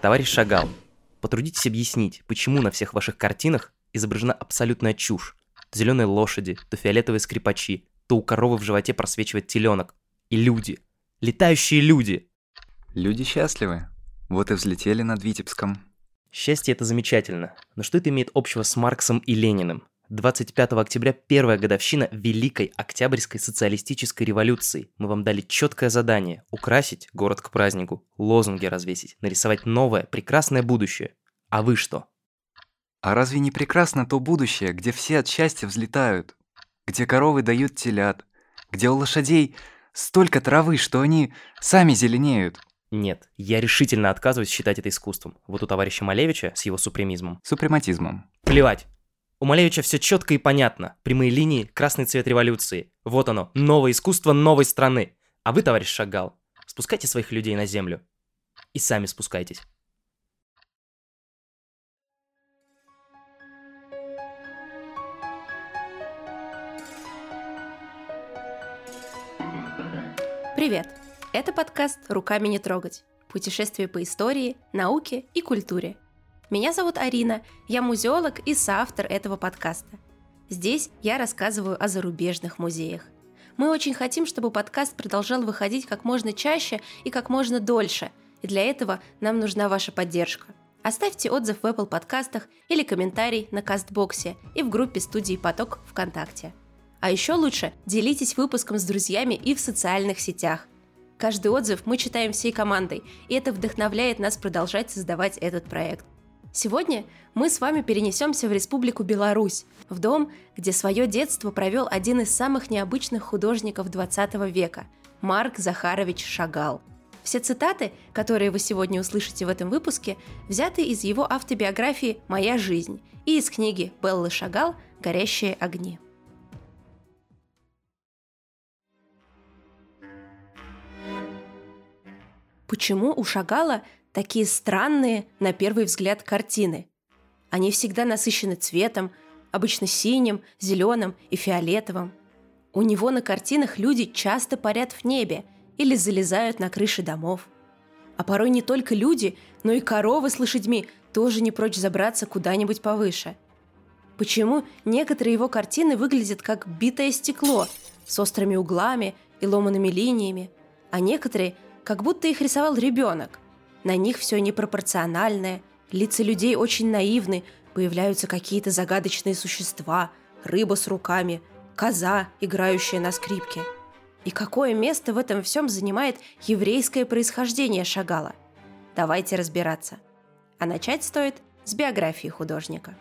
Товарищ Шагал, потрудитесь объяснить, почему на всех ваших картинах изображена абсолютная чушь. То зеленые лошади, то фиолетовые скрипачи, то у коровы в животе просвечивает теленок. И люди. Летающие люди. Люди счастливы. Вот и взлетели над Витебском. Счастье это замечательно, но что это имеет общего с Марксом и Лениным? 25 октября первая годовщина Великой Октябрьской социалистической революции. Мы вам дали четкое задание – украсить город к празднику, лозунги развесить, нарисовать новое, прекрасное будущее. А вы что? А разве не прекрасно то будущее, где все от счастья взлетают? Где коровы дают телят? Где у лошадей столько травы, что они сами зеленеют? Нет, я решительно отказываюсь считать это искусством. Вот у товарища Малевича с его супремизмом. Супрематизмом. Плевать. У Малевича все четко и понятно. Прямые линии, красный цвет революции. Вот оно, новое искусство новой страны. А вы, товарищ Шагал, спускайте своих людей на землю. И сами спускайтесь. Привет! Это подкаст «Руками не трогать». Путешествие по истории, науке и культуре – меня зовут Арина, я музеолог и соавтор этого подкаста. Здесь я рассказываю о зарубежных музеях. Мы очень хотим, чтобы подкаст продолжал выходить как можно чаще и как можно дольше, и для этого нам нужна ваша поддержка. Оставьте отзыв в Apple подкастах или комментарий на Кастбоксе и в группе студии «Поток» ВКонтакте. А еще лучше делитесь выпуском с друзьями и в социальных сетях. Каждый отзыв мы читаем всей командой, и это вдохновляет нас продолжать создавать этот проект. Сегодня мы с вами перенесемся в Республику Беларусь, в дом, где свое детство провел один из самых необычных художников 20 века – Марк Захарович Шагал. Все цитаты, которые вы сегодня услышите в этом выпуске, взяты из его автобиографии «Моя жизнь» и из книги Беллы Шагал «Горящие огни». Почему у Шагала такие странные, на первый взгляд, картины. Они всегда насыщены цветом, обычно синим, зеленым и фиолетовым. У него на картинах люди часто парят в небе или залезают на крыши домов. А порой не только люди, но и коровы с лошадьми тоже не прочь забраться куда-нибудь повыше. Почему некоторые его картины выглядят как битое стекло с острыми углами и ломанными линиями, а некоторые как будто их рисовал ребенок? На них все непропорциональное, лица людей очень наивны, появляются какие-то загадочные существа, рыба с руками, коза, играющая на скрипке. И какое место в этом всем занимает еврейское происхождение Шагала? Давайте разбираться. А начать стоит с биографии художника.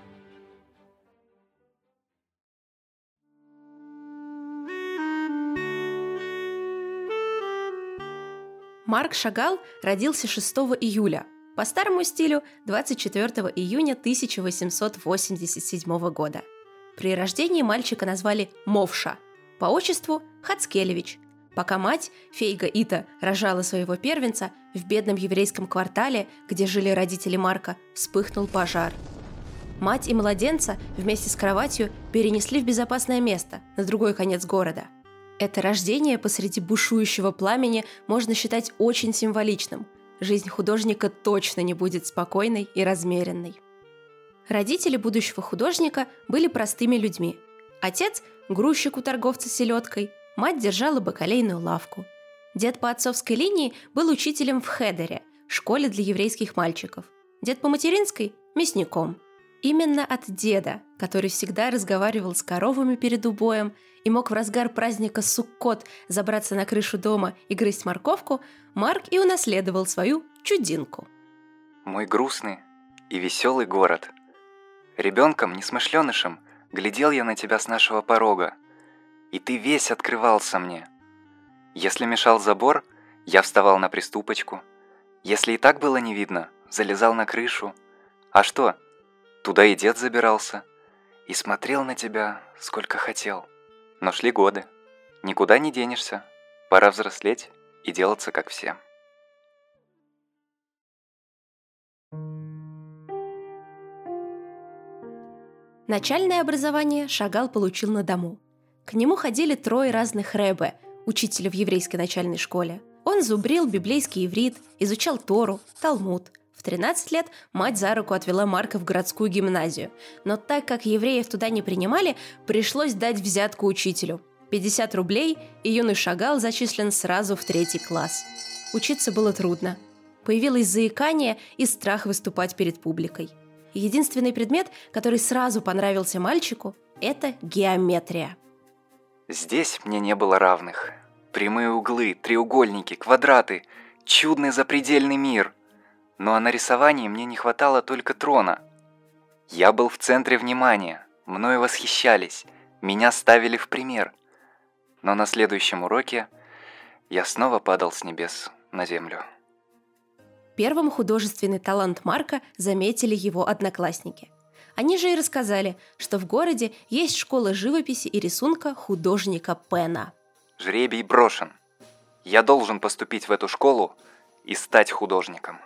Марк Шагал родился 6 июля, по старому стилю 24 июня 1887 года. При рождении мальчика назвали Мовша, по отчеству Хацкелевич, пока мать, Фейга Ита, рожала своего первенца, в бедном еврейском квартале, где жили родители Марка, вспыхнул пожар. Мать и младенца вместе с кроватью перенесли в безопасное место, на другой конец города – это рождение посреди бушующего пламени можно считать очень символичным. Жизнь художника точно не будет спокойной и размеренной. Родители будущего художника были простыми людьми. Отец – грузчик у торговца селедкой, мать держала бакалейную лавку. Дед по отцовской линии был учителем в Хедере, школе для еврейских мальчиков. Дед по материнской – мясником. Именно от деда, который всегда разговаривал с коровами перед убоем и мог в разгар праздника Суккот забраться на крышу дома и грызть морковку, Марк и унаследовал свою чудинку. Мой грустный и веселый город. Ребенком, несмышленышем, глядел я на тебя с нашего порога, и ты весь открывался мне. Если мешал забор, я вставал на приступочку. Если и так было не видно, залезал на крышу. А что, туда и дед забирался. И смотрел на тебя, сколько хотел. Но шли годы. Никуда не денешься. Пора взрослеть и делаться как все. Начальное образование Шагал получил на дому. К нему ходили трое разных рэбе, учителя в еврейской начальной школе. Он зубрил библейский иврит, изучал Тору, Талмуд. В 13 лет мать за руку отвела Марка в городскую гимназию. Но так как евреев туда не принимали, пришлось дать взятку учителю. 50 рублей, и юный Шагал зачислен сразу в третий класс. Учиться было трудно. Появилось заикание и страх выступать перед публикой. Единственный предмет, который сразу понравился мальчику, это геометрия. Здесь мне не было равных. Прямые углы, треугольники, квадраты. Чудный запредельный мир. Ну а на рисовании мне не хватало только трона. Я был в центре внимания. Мною восхищались. Меня ставили в пример. Но на следующем уроке я снова падал с небес на землю. Первым художественный талант Марка заметили его одноклассники. Они же и рассказали, что в городе есть школа живописи и рисунка художника Пена. Жребий брошен. Я должен поступить в эту школу и стать художником.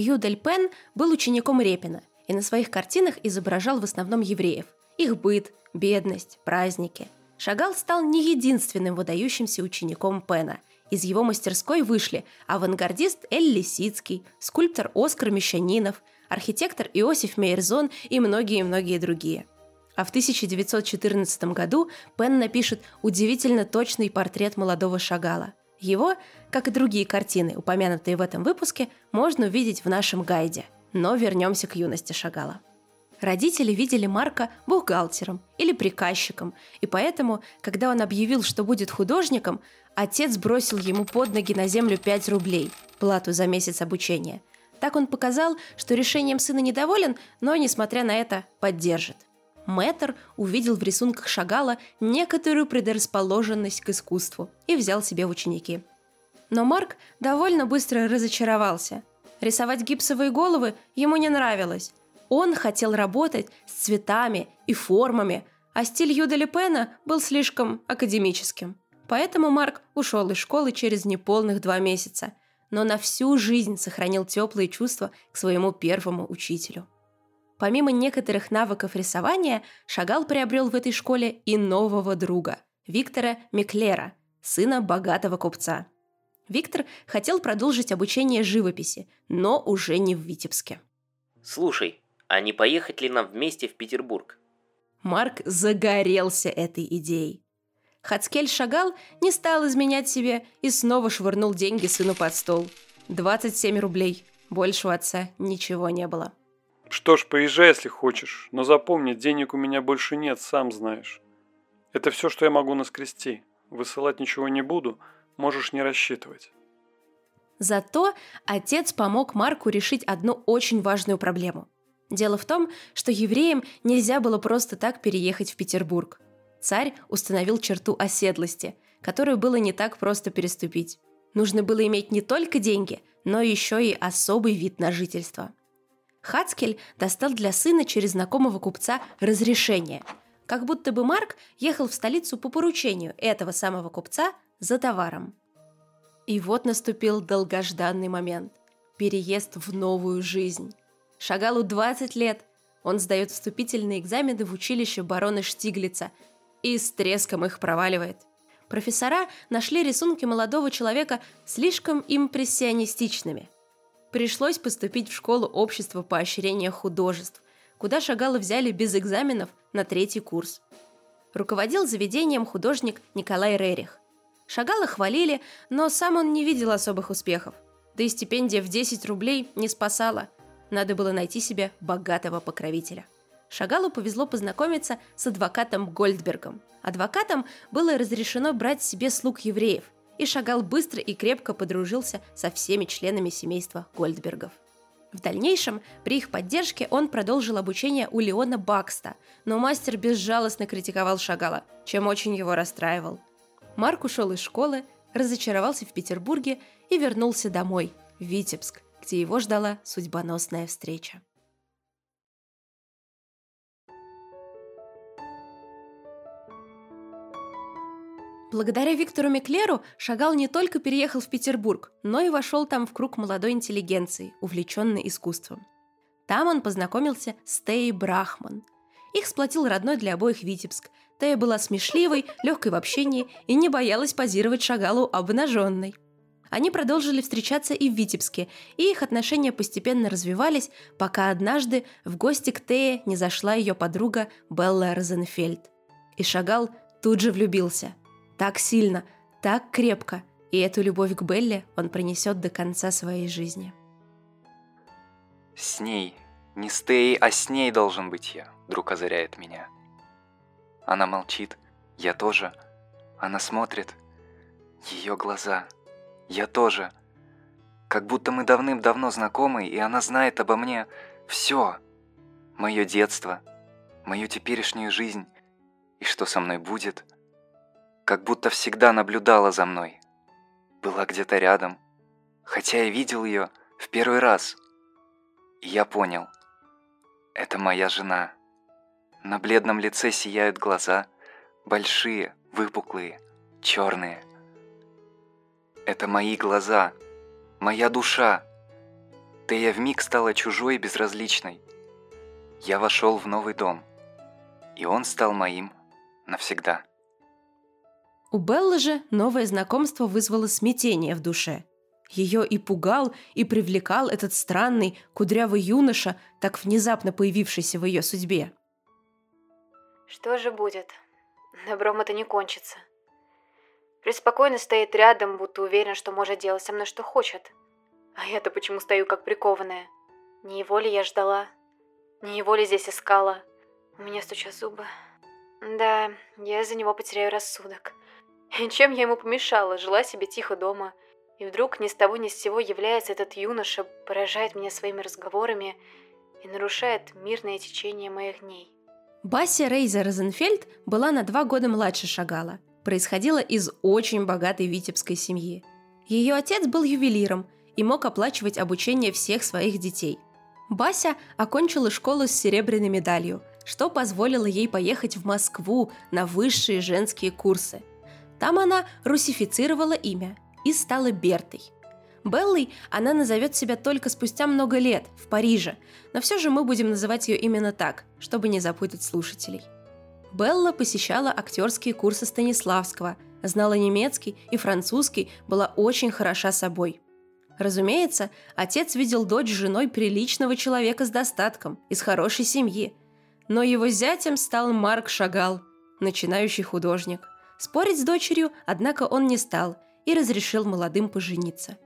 Юдель Пен был учеником Репина и на своих картинах изображал в основном евреев, их быт, бедность, праздники. Шагал стал не единственным выдающимся учеником Пена – из его мастерской вышли авангардист Эль Лисицкий, скульптор Оскар Мещанинов, архитектор Иосиф Мейерзон и многие-многие другие. А в 1914 году Пен напишет удивительно точный портрет молодого Шагала. Его, как и другие картины, упомянутые в этом выпуске, можно увидеть в нашем гайде. Но вернемся к юности Шагала. Родители видели Марка бухгалтером или приказчиком, и поэтому, когда он объявил, что будет художником, отец бросил ему под ноги на землю 5 рублей, плату за месяц обучения. Так он показал, что решением сына недоволен, но, несмотря на это, поддержит. Мэтр увидел в рисунках Шагала некоторую предрасположенность к искусству и взял себе в ученики. Но Марк довольно быстро разочаровался. Рисовать гипсовые головы ему не нравилось, он хотел работать с цветами и формами, а стиль Юда Лепена был слишком академическим. Поэтому Марк ушел из школы через неполных два месяца, но на всю жизнь сохранил теплые чувства к своему первому учителю. Помимо некоторых навыков рисования, Шагал приобрел в этой школе и нового друга – Виктора Миклера, сына богатого купца. Виктор хотел продолжить обучение живописи, но уже не в Витебске. «Слушай, а не поехать ли нам вместе в Петербург? Марк загорелся этой идеей. Хацкель Шагал не стал изменять себе и снова швырнул деньги сыну под стол. 27 рублей. Больше у отца ничего не было. Что ж, поезжай, если хочешь. Но запомни, денег у меня больше нет, сам знаешь. Это все, что я могу наскрести. Высылать ничего не буду, можешь не рассчитывать. Зато отец помог Марку решить одну очень важную проблему – Дело в том, что евреям нельзя было просто так переехать в Петербург. Царь установил черту оседлости, которую было не так просто переступить. Нужно было иметь не только деньги, но еще и особый вид на жительство. Хацкель достал для сына через знакомого купца разрешение, как будто бы Марк ехал в столицу по поручению этого самого купца за товаром. И вот наступил долгожданный момент – переезд в новую жизнь. Шагалу 20 лет. Он сдает вступительные экзамены в училище барона Штиглица и с треском их проваливает. Профессора нашли рисунки молодого человека слишком импрессионистичными. Пришлось поступить в школу общества поощрения художеств, куда Шагала взяли без экзаменов на третий курс. Руководил заведением художник Николай Рерих. Шагала хвалили, но сам он не видел особых успехов. Да и стипендия в 10 рублей не спасала – надо было найти себе богатого покровителя. Шагалу повезло познакомиться с адвокатом Гольдбергом. Адвокатам было разрешено брать себе слуг евреев, и Шагал быстро и крепко подружился со всеми членами семейства Гольдбергов. В дальнейшем, при их поддержке, он продолжил обучение у Леона Бакста, но мастер безжалостно критиковал Шагала, чем очень его расстраивал. Марк ушел из школы, разочаровался в Петербурге и вернулся домой, в Витебск, где его ждала судьбоносная встреча. Благодаря Виктору Миклеру Шагал не только переехал в Петербург, но и вошел там в круг молодой интеллигенции, увлеченной искусством. Там он познакомился с Теей Брахман. Их сплотил родной для обоих Витебск. Тея была смешливой, легкой в общении и не боялась позировать Шагалу обнаженной – Они продолжили встречаться и в Витебске, и их отношения постепенно развивались, пока однажды в гости к Тее не зашла ее подруга Белла Розенфельд. И Шагал тут же влюбился. Так сильно, так крепко, и эту любовь к Белле он принесет до конца своей жизни. С ней, не с Теей, а с ней должен быть я, вдруг озаряет меня. Она молчит, я тоже. Она смотрит. Ее глаза – я тоже. Как будто мы давным-давно знакомы, и она знает обо мне все. Мое детство, мою теперешнюю жизнь и что со мной будет. Как будто всегда наблюдала за мной. Была где-то рядом, хотя я видел ее в первый раз. И я понял, это моя жена. На бледном лице сияют глаза, большие, выпуклые, черные. Это мои глаза, моя душа. Тея вмиг стала чужой и безразличной. Я вошел в новый дом, и он стал моим навсегда. У Беллы же новое знакомство вызвало смятение в душе. Ее и пугал, и привлекал этот странный, кудрявый юноша, так внезапно появившийся в ее судьбе. Что же будет? Добром это не кончится. Преспокойно стоит рядом, будто уверен, что может делать со мной что хочет. А я-то почему стою как прикованная? Не его ли я ждала? Не его ли здесь искала? У меня стучат зубы. Да, я за него потеряю рассудок. И чем я ему помешала? Жила себе тихо дома. И вдруг ни с того ни с сего является этот юноша, поражает меня своими разговорами и нарушает мирное течение моих дней. Бася Рейза Розенфельд была на два года младше Шагала – происходила из очень богатой витебской семьи. Ее отец был ювелиром и мог оплачивать обучение всех своих детей. Бася окончила школу с серебряной медалью, что позволило ей поехать в Москву на высшие женские курсы. Там она русифицировала имя и стала Бертой. Беллой она назовет себя только спустя много лет, в Париже, но все же мы будем называть ее именно так, чтобы не запутать слушателей – Белла посещала актерские курсы Станиславского, знала немецкий и французский, была очень хороша собой. Разумеется, отец видел дочь женой приличного человека с достатком, из хорошей семьи. Но его зятем стал Марк Шагал, начинающий художник. Спорить с дочерью, однако, он не стал и разрешил молодым пожениться.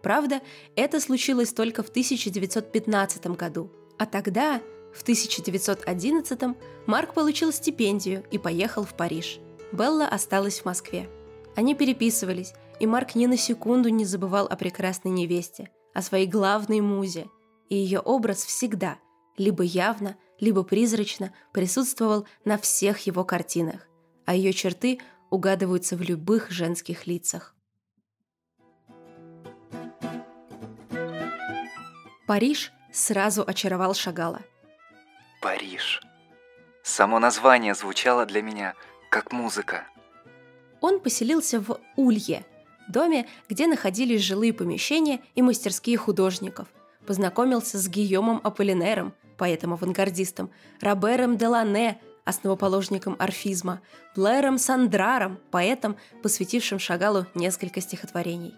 Правда, это случилось только в 1915 году. А тогда в 1911 Марк получил стипендию и поехал в Париж. Белла осталась в Москве. Они переписывались, и Марк ни на секунду не забывал о прекрасной невесте, о своей главной музе. И ее образ всегда, либо явно, либо призрачно, присутствовал на всех его картинах, а ее черты угадываются в любых женских лицах. Париж сразу очаровал Шагала – Париж. Само название звучало для меня как музыка. Он поселился в Улье, доме, где находились жилые помещения и мастерские художников. Познакомился с Гийомом Аполлинером, поэтом-авангардистом, Робером Делане, основоположником орфизма, Блэром Сандраром, поэтом, посвятившим Шагалу несколько стихотворений.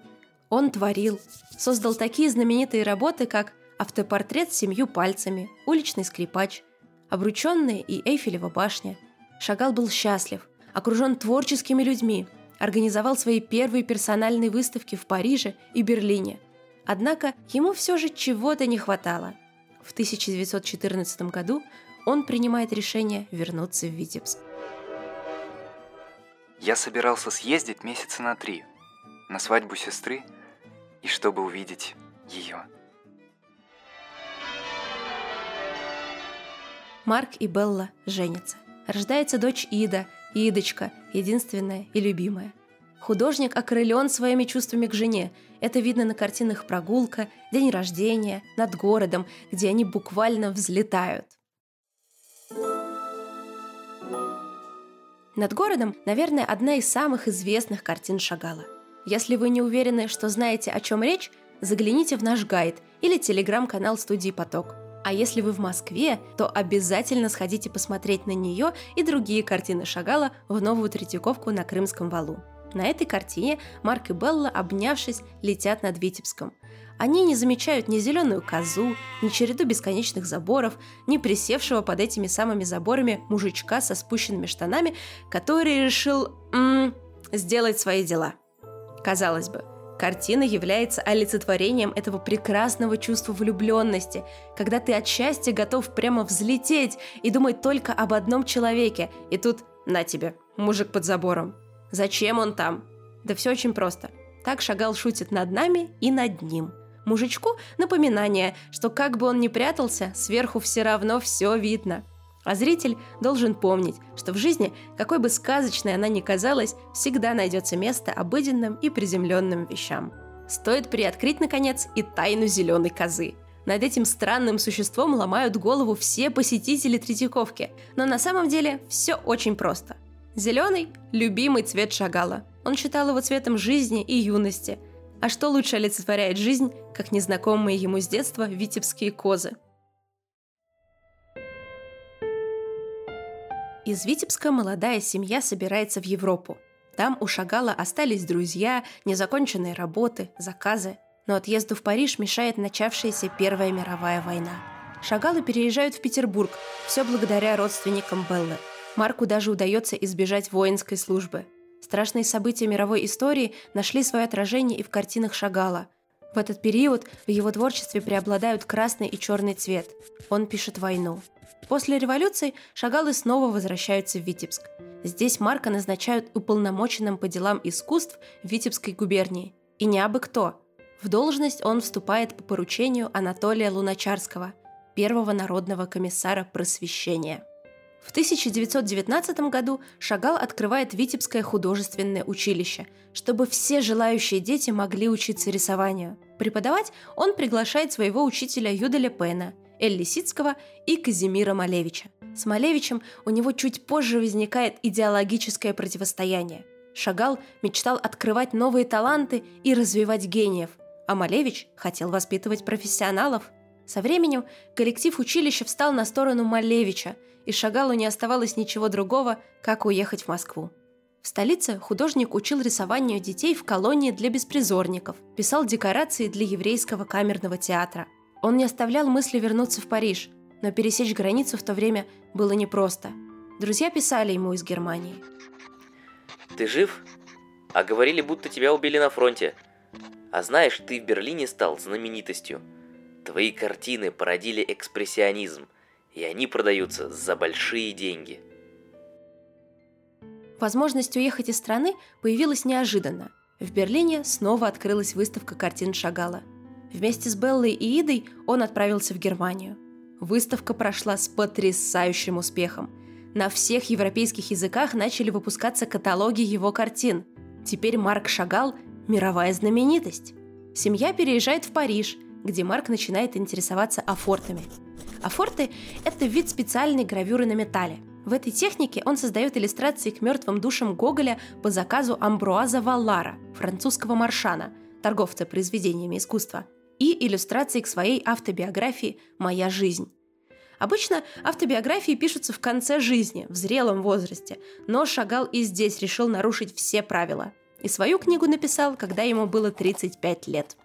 Он творил, создал такие знаменитые работы, как «Автопортрет с семью пальцами», «Уличный скрипач», Обрученные и Эйфелева башня. Шагал был счастлив, окружен творческими людьми, организовал свои первые персональные выставки в Париже и Берлине. Однако ему все же чего-то не хватало. В 1914 году он принимает решение вернуться в Витебск. Я собирался съездить месяца на три на свадьбу сестры и чтобы увидеть ее. Марк и Белла женятся. Рождается дочь Ида, Идочка, единственная и любимая. Художник окрылен своими чувствами к жене. Это видно на картинах «Прогулка», «День рождения», «Над городом», где они буквально взлетают. «Над городом», наверное, одна из самых известных картин Шагала. Если вы не уверены, что знаете, о чем речь, загляните в наш гайд или телеграм-канал студии «Поток». А если вы в Москве, то обязательно сходите посмотреть на нее и другие картины Шагала в новую Третьяковку на Крымском валу. На этой картине Марк и Белла, обнявшись, летят над Витебском. Они не замечают ни зеленую козу, ни череду бесконечных заборов, ни присевшего под этими самыми заборами мужичка со спущенными штанами, который решил м- сделать свои дела. Казалось бы, Картина является олицетворением этого прекрасного чувства влюбленности, когда ты от счастья готов прямо взлететь и думать только об одном человеке, и тут на тебе, мужик под забором. Зачем он там? Да все очень просто. Так Шагал шутит над нами и над ним. Мужичку напоминание, что как бы он ни прятался, сверху все равно все видно – а зритель должен помнить, что в жизни, какой бы сказочной она ни казалась, всегда найдется место обыденным и приземленным вещам. Стоит приоткрыть, наконец, и тайну зеленой козы. Над этим странным существом ломают голову все посетители Третьяковки, но на самом деле все очень просто. Зеленый – любимый цвет Шагала. Он считал его цветом жизни и юности. А что лучше олицетворяет жизнь, как незнакомые ему с детства витебские козы – Из Витебска молодая семья собирается в Европу. Там у Шагала остались друзья, незаконченные работы, заказы. Но отъезду в Париж мешает начавшаяся Первая мировая война. Шагалы переезжают в Петербург, все благодаря родственникам Беллы. Марку даже удается избежать воинской службы. Страшные события мировой истории нашли свое отражение и в картинах Шагала. В этот период в его творчестве преобладают красный и черный цвет. Он пишет войну. После революции шагалы снова возвращаются в Витебск. Здесь Марка назначают уполномоченным по делам искусств Витебской губернии. И не абы кто. В должность он вступает по поручению Анатолия Луначарского, первого народного комиссара просвещения. В 1919 году Шагал открывает Витебское художественное училище, чтобы все желающие дети могли учиться рисованию. Преподавать он приглашает своего учителя Юдаля Пена – Эль Лисицкого и Казимира Малевича. С Малевичем у него чуть позже возникает идеологическое противостояние. Шагал мечтал открывать новые таланты и развивать гениев, а Малевич хотел воспитывать профессионалов. Со временем коллектив училища встал на сторону Малевича, и Шагалу не оставалось ничего другого, как уехать в Москву. В столице художник учил рисованию детей в колонии для беспризорников, писал декорации для еврейского камерного театра – он не оставлял мысли вернуться в Париж, но пересечь границу в то время было непросто. Друзья писали ему из Германии. «Ты жив? А говорили, будто тебя убили на фронте. А знаешь, ты в Берлине стал знаменитостью. Твои картины породили экспрессионизм, и они продаются за большие деньги». Возможность уехать из страны появилась неожиданно. В Берлине снова открылась выставка картин Шагала – Вместе с Беллой и Идой он отправился в Германию. Выставка прошла с потрясающим успехом. На всех европейских языках начали выпускаться каталоги его картин. Теперь Марк Шагал – мировая знаменитость. Семья переезжает в Париж, где Марк начинает интересоваться афортами. Афорты – это вид специальной гравюры на металле. В этой технике он создает иллюстрации к мертвым душам Гоголя по заказу Амбруаза Валлара, французского маршана, торговца произведениями искусства – и иллюстрации к своей автобиографии «Моя жизнь». Обычно автобиографии пишутся в конце жизни, в зрелом возрасте, но Шагал и здесь решил нарушить все правила. И свою книгу написал, когда ему было 35 лет.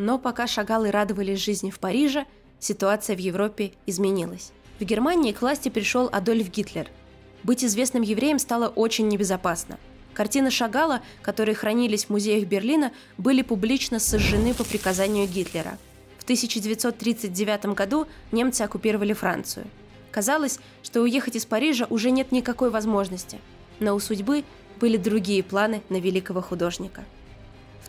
Но пока Шагалы радовались жизни в Париже, ситуация в Европе изменилась. В Германии к власти пришел Адольф Гитлер – быть известным евреем стало очень небезопасно. Картины Шагала, которые хранились в музеях Берлина, были публично сожжены по приказанию Гитлера. В 1939 году немцы оккупировали Францию. Казалось, что уехать из Парижа уже нет никакой возможности, но у судьбы были другие планы на великого художника.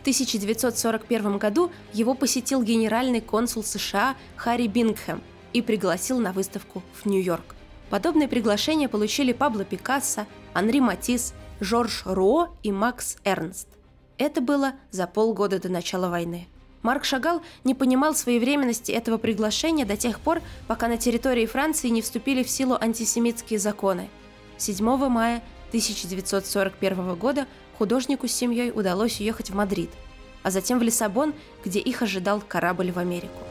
В 1941 году его посетил генеральный консул США Харри Бингхэм и пригласил на выставку в Нью-Йорк. Подобные приглашения получили Пабло Пикассо, Анри Матис, Жорж Руо и Макс Эрнст. Это было за полгода до начала войны. Марк Шагал не понимал своевременности этого приглашения до тех пор, пока на территории Франции не вступили в силу антисемитские законы. 7 мая 1941 года художнику с семьей удалось уехать в Мадрид, а затем в Лиссабон, где их ожидал корабль в Америку.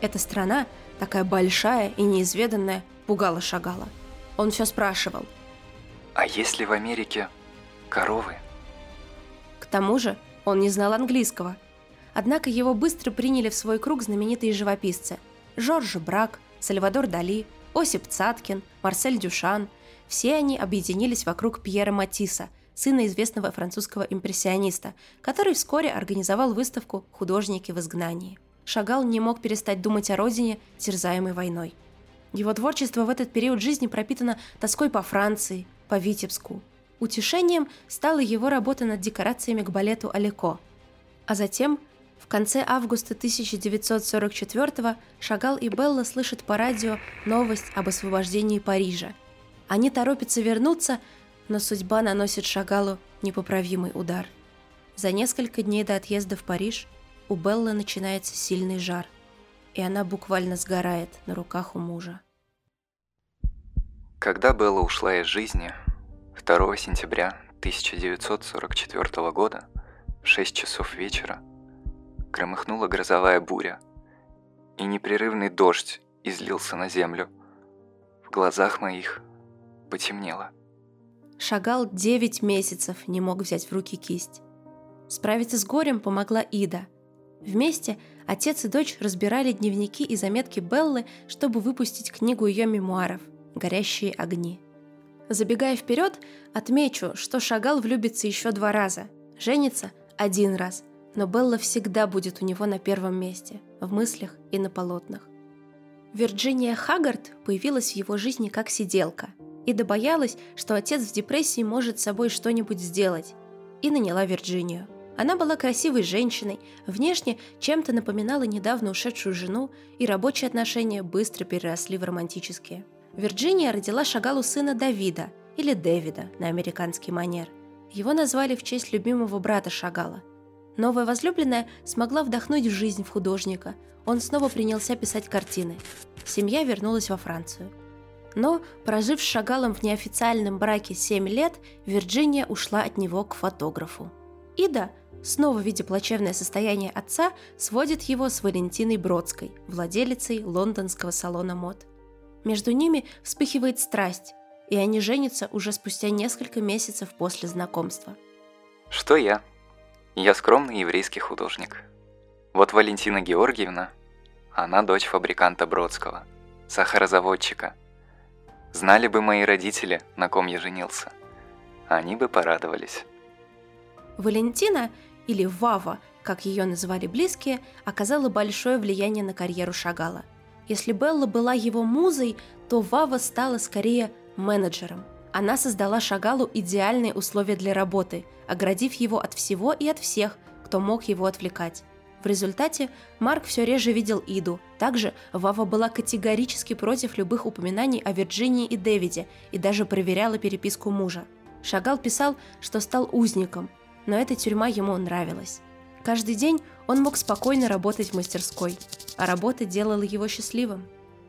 Эта страна, такая большая и неизведанная, пугало Шагала. Он все спрашивал. А есть ли в Америке коровы? К тому же он не знал английского. Однако его быстро приняли в свой круг знаменитые живописцы. Жорж Брак, Сальвадор Дали, Осип Цаткин, Марсель Дюшан. Все они объединились вокруг Пьера Матисса, сына известного французского импрессиониста, который вскоре организовал выставку «Художники в изгнании». Шагал не мог перестать думать о родине, терзаемой войной. Его творчество в этот период жизни пропитано тоской по Франции, по Витебску. Утешением стала его работа над декорациями к балету «Алеко». А затем, в конце августа 1944 Шагал и Белла слышат по радио новость об освобождении Парижа. Они торопятся вернуться, но судьба наносит Шагалу непоправимый удар. За несколько дней до отъезда в Париж у Беллы начинается сильный жар – и она буквально сгорает на руках у мужа. Когда Белла ушла из жизни, 2 сентября 1944 года, в 6 часов вечера, громыхнула грозовая буря, и непрерывный дождь излился на землю. В глазах моих потемнело. Шагал 9 месяцев не мог взять в руки кисть. Справиться с горем помогла Ида – Вместе отец и дочь разбирали дневники и заметки Беллы, чтобы выпустить книгу ее мемуаров «Горящие огни». Забегая вперед, отмечу, что Шагал влюбится еще два раза, женится один раз, но Белла всегда будет у него на первом месте, в мыслях и на полотнах. Вирджиния Хаггард появилась в его жизни как сиделка и добоялась, что отец в депрессии может с собой что-нибудь сделать, и наняла Вирджинию – она была красивой женщиной, внешне чем-то напоминала недавно ушедшую жену, и рабочие отношения быстро переросли в романтические. Вирджиния родила Шагалу сына Давида, или Дэвида на американский манер. Его назвали в честь любимого брата Шагала. Новая возлюбленная смогла вдохнуть в жизнь в художника. Он снова принялся писать картины. Семья вернулась во Францию. Но, прожив с Шагалом в неофициальном браке 7 лет, Вирджиния ушла от него к фотографу. Ида, снова видя плачевное состояние отца, сводит его с Валентиной Бродской, владелицей лондонского салона мод. Между ними вспыхивает страсть, и они женятся уже спустя несколько месяцев после знакомства. Что я? Я скромный еврейский художник. Вот Валентина Георгиевна, она дочь фабриканта Бродского, сахарозаводчика. Знали бы мои родители, на ком я женился. Они бы порадовались. Валентина или Вава, как ее называли близкие, оказала большое влияние на карьеру Шагала. Если Белла была его музой, то Вава стала скорее менеджером. Она создала Шагалу идеальные условия для работы, оградив его от всего и от всех, кто мог его отвлекать. В результате Марк все реже видел Иду. Также Вава была категорически против любых упоминаний о Вирджинии и Дэвиде и даже проверяла переписку мужа. Шагал писал, что стал узником, но эта тюрьма ему нравилась. Каждый день он мог спокойно работать в мастерской, а работа делала его счастливым.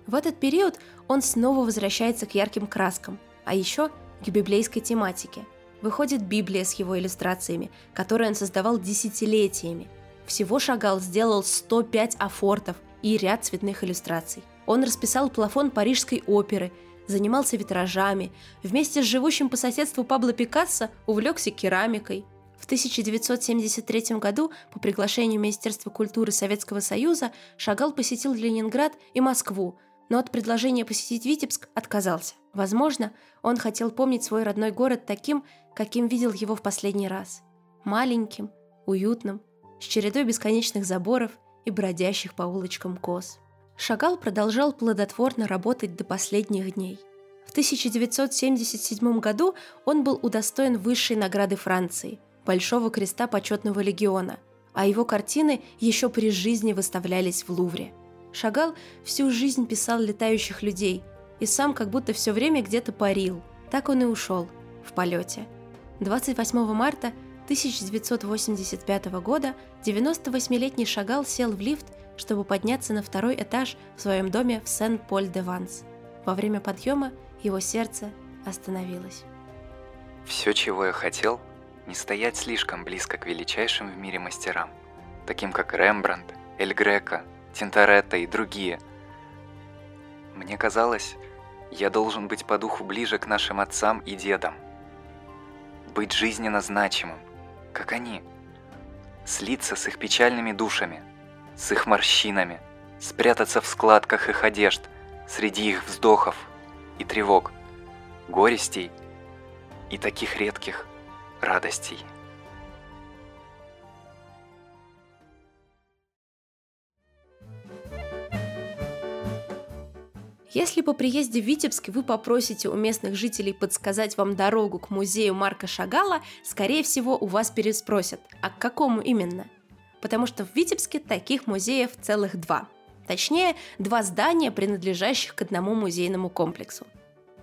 В этот период он снова возвращается к ярким краскам, а еще к библейской тематике. Выходит Библия с его иллюстрациями, которые он создавал десятилетиями. Всего Шагал сделал 105 афортов и ряд цветных иллюстраций. Он расписал плафон Парижской оперы, занимался витражами, вместе с живущим по соседству Пабло Пикассо увлекся керамикой, в 1973 году по приглашению Министерства культуры Советского Союза Шагал посетил Ленинград и Москву, но от предложения посетить Витебск отказался. Возможно, он хотел помнить свой родной город таким, каким видел его в последний раз. Маленьким, уютным, с чередой бесконечных заборов и бродящих по улочкам коз. Шагал продолжал плодотворно работать до последних дней. В 1977 году он был удостоен высшей награды Франции – Большого Креста Почетного Легиона, а его картины еще при жизни выставлялись в Лувре. Шагал всю жизнь писал летающих людей и сам как будто все время где-то парил. Так он и ушел в полете. 28 марта 1985 года 98-летний Шагал сел в лифт, чтобы подняться на второй этаж в своем доме в Сен-Поль-де-Ванс. Во время подъема его сердце остановилось. Все, чего я хотел, не стоять слишком близко к величайшим в мире мастерам, таким как Рембрандт, Эль Греко, Тинторетто и другие. Мне казалось, Я должен быть по духу ближе к нашим отцам и дедам. Быть жизненно значимым, как они. Слиться с их печальными душами, с их морщинами, спрятаться в складках их одежд, среди их вздохов и тревог, горестей и таких редких радостей. Если по приезде в Витебск вы попросите у местных жителей подсказать вам дорогу к музею Марка Шагала, скорее всего, у вас переспросят, а к какому именно? Потому что в Витебске таких музеев целых два. Точнее, два здания, принадлежащих к одному музейному комплексу.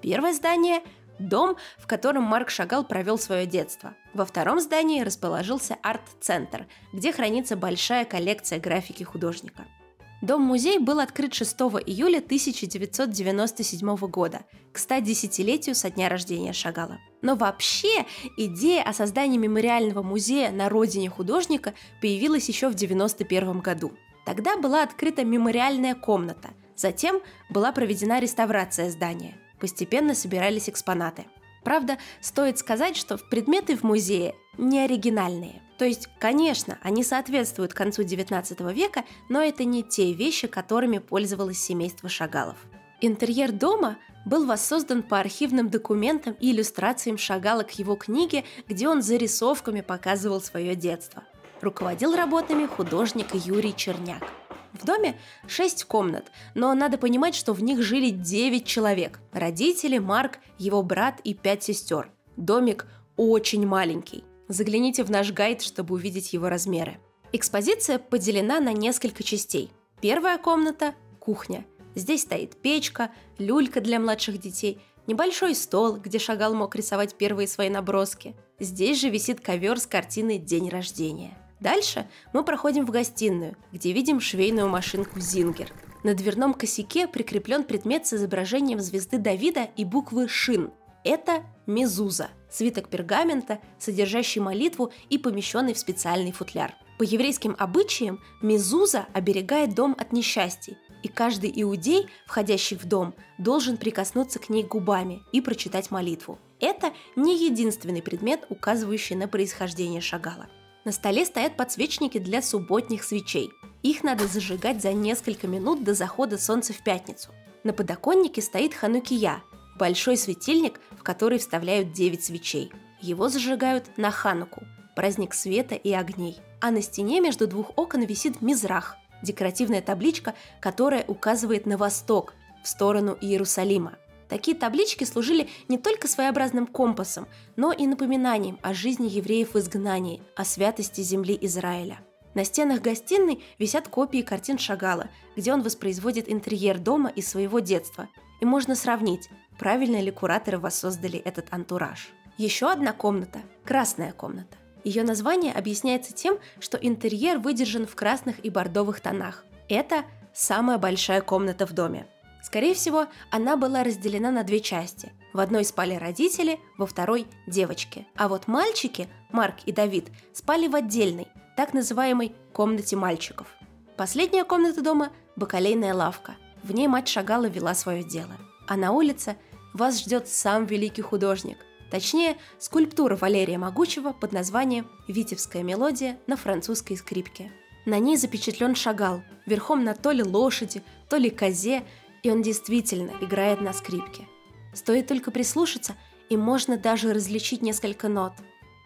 Первое здание – дом, в котором Марк Шагал провел свое детство. Во втором здании расположился арт-центр, где хранится большая коллекция графики художника – Дом-музей был открыт 6 июля 1997 года, к 110-летию со дня рождения Шагала. Но вообще идея о создании мемориального музея на родине художника появилась еще в 1991 году. Тогда была открыта мемориальная комната, затем была проведена реставрация здания. Постепенно собирались экспонаты. Правда, стоит сказать, что предметы в музее не оригинальные – то есть, конечно, они соответствуют концу XIX века, но это не те вещи, которыми пользовалось семейство Шагалов. Интерьер дома был воссоздан по архивным документам и иллюстрациям Шагала к его книге, где он зарисовками показывал свое детство. Руководил работами художник Юрий Черняк. В доме шесть комнат, но надо понимать, что в них жили девять человек. Родители, Марк, его брат и пять сестер. Домик очень маленький. Загляните в наш гайд, чтобы увидеть его размеры. Экспозиция поделена на несколько частей. Первая комната – кухня. Здесь стоит печка, люлька для младших детей, небольшой стол, где Шагал мог рисовать первые свои наброски. Здесь же висит ковер с картиной «День рождения». Дальше мы проходим в гостиную, где видим швейную машинку «Зингер». На дверном косяке прикреплен предмет с изображением звезды Давида и буквы «Шин». Это мезуза – свиток пергамента, содержащий молитву и помещенный в специальный футляр. По еврейским обычаям мезуза оберегает дом от несчастий, и каждый иудей, входящий в дом, должен прикоснуться к ней губами и прочитать молитву. Это не единственный предмет, указывающий на происхождение Шагала. На столе стоят подсвечники для субботних свечей. Их надо зажигать за несколько минут до захода солнца в пятницу. На подоконнике стоит ханукия большой светильник, в который вставляют 9 свечей. Его зажигают на Хануку, праздник света и огней. А на стене между двух окон висит мизрах, декоративная табличка, которая указывает на восток, в сторону Иерусалима. Такие таблички служили не только своеобразным компасом, но и напоминанием о жизни евреев в изгнании, о святости земли Израиля. На стенах гостиной висят копии картин Шагала, где он воспроизводит интерьер дома из своего детства. И можно сравнить, правильно ли кураторы воссоздали этот антураж. Еще одна комната – красная комната. Ее название объясняется тем, что интерьер выдержан в красных и бордовых тонах. Это самая большая комната в доме. Скорее всего, она была разделена на две части. В одной спали родители, во второй – девочки. А вот мальчики, Марк и Давид, спали в отдельной, так называемой комнате мальчиков. Последняя комната дома – бакалейная лавка. В ней мать шагала вела свое дело. А на улице вас ждет сам великий художник. Точнее, скульптура Валерия Могучего под названием «Витебская мелодия» на французской скрипке. На ней запечатлен Шагал, верхом на то ли лошади, то ли козе, и он действительно играет на скрипке. Стоит только прислушаться, и можно даже различить несколько нот.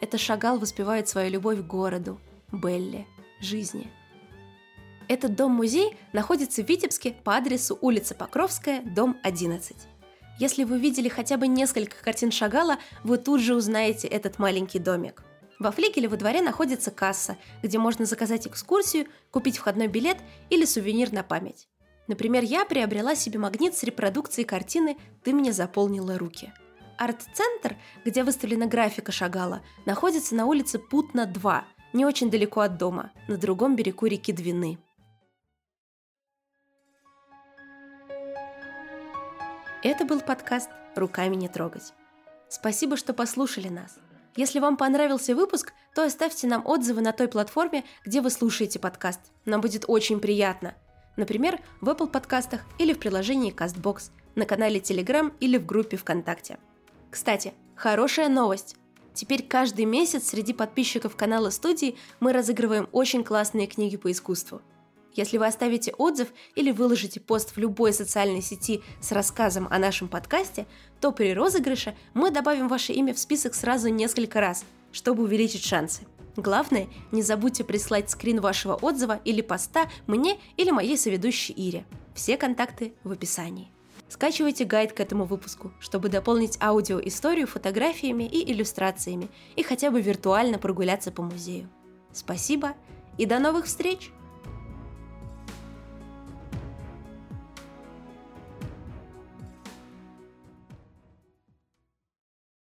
Это Шагал воспевает свою любовь к городу, Белле, жизни. Этот дом-музей находится в Витебске по адресу улица Покровская, дом 11. Если вы видели хотя бы несколько картин Шагала, вы тут же узнаете этот маленький домик. Во флигеле во дворе находится касса, где можно заказать экскурсию, купить входной билет или сувенир на память. Например, я приобрела себе магнит с репродукцией картины «Ты мне заполнила руки». Арт-центр, где выставлена графика Шагала, находится на улице Путна 2, не очень далеко от дома, на другом берегу реки Двины. Это был подкаст «Руками не трогать». Спасибо, что послушали нас. Если вам понравился выпуск, то оставьте нам отзывы на той платформе, где вы слушаете подкаст. Нам будет очень приятно. Например, в Apple подкастах или в приложении CastBox. на канале Telegram или в группе ВКонтакте. Кстати, хорошая новость. Теперь каждый месяц среди подписчиков канала студии мы разыгрываем очень классные книги по искусству. Если вы оставите отзыв или выложите пост в любой социальной сети с рассказом о нашем подкасте, то при розыгрыше мы добавим ваше имя в список сразу несколько раз, чтобы увеличить шансы. Главное, не забудьте прислать скрин вашего отзыва или поста мне или моей соведущей Ире. Все контакты в описании. Скачивайте гайд к этому выпуску, чтобы дополнить аудиоисторию фотографиями и иллюстрациями и хотя бы виртуально прогуляться по музею. Спасибо и до новых встреч!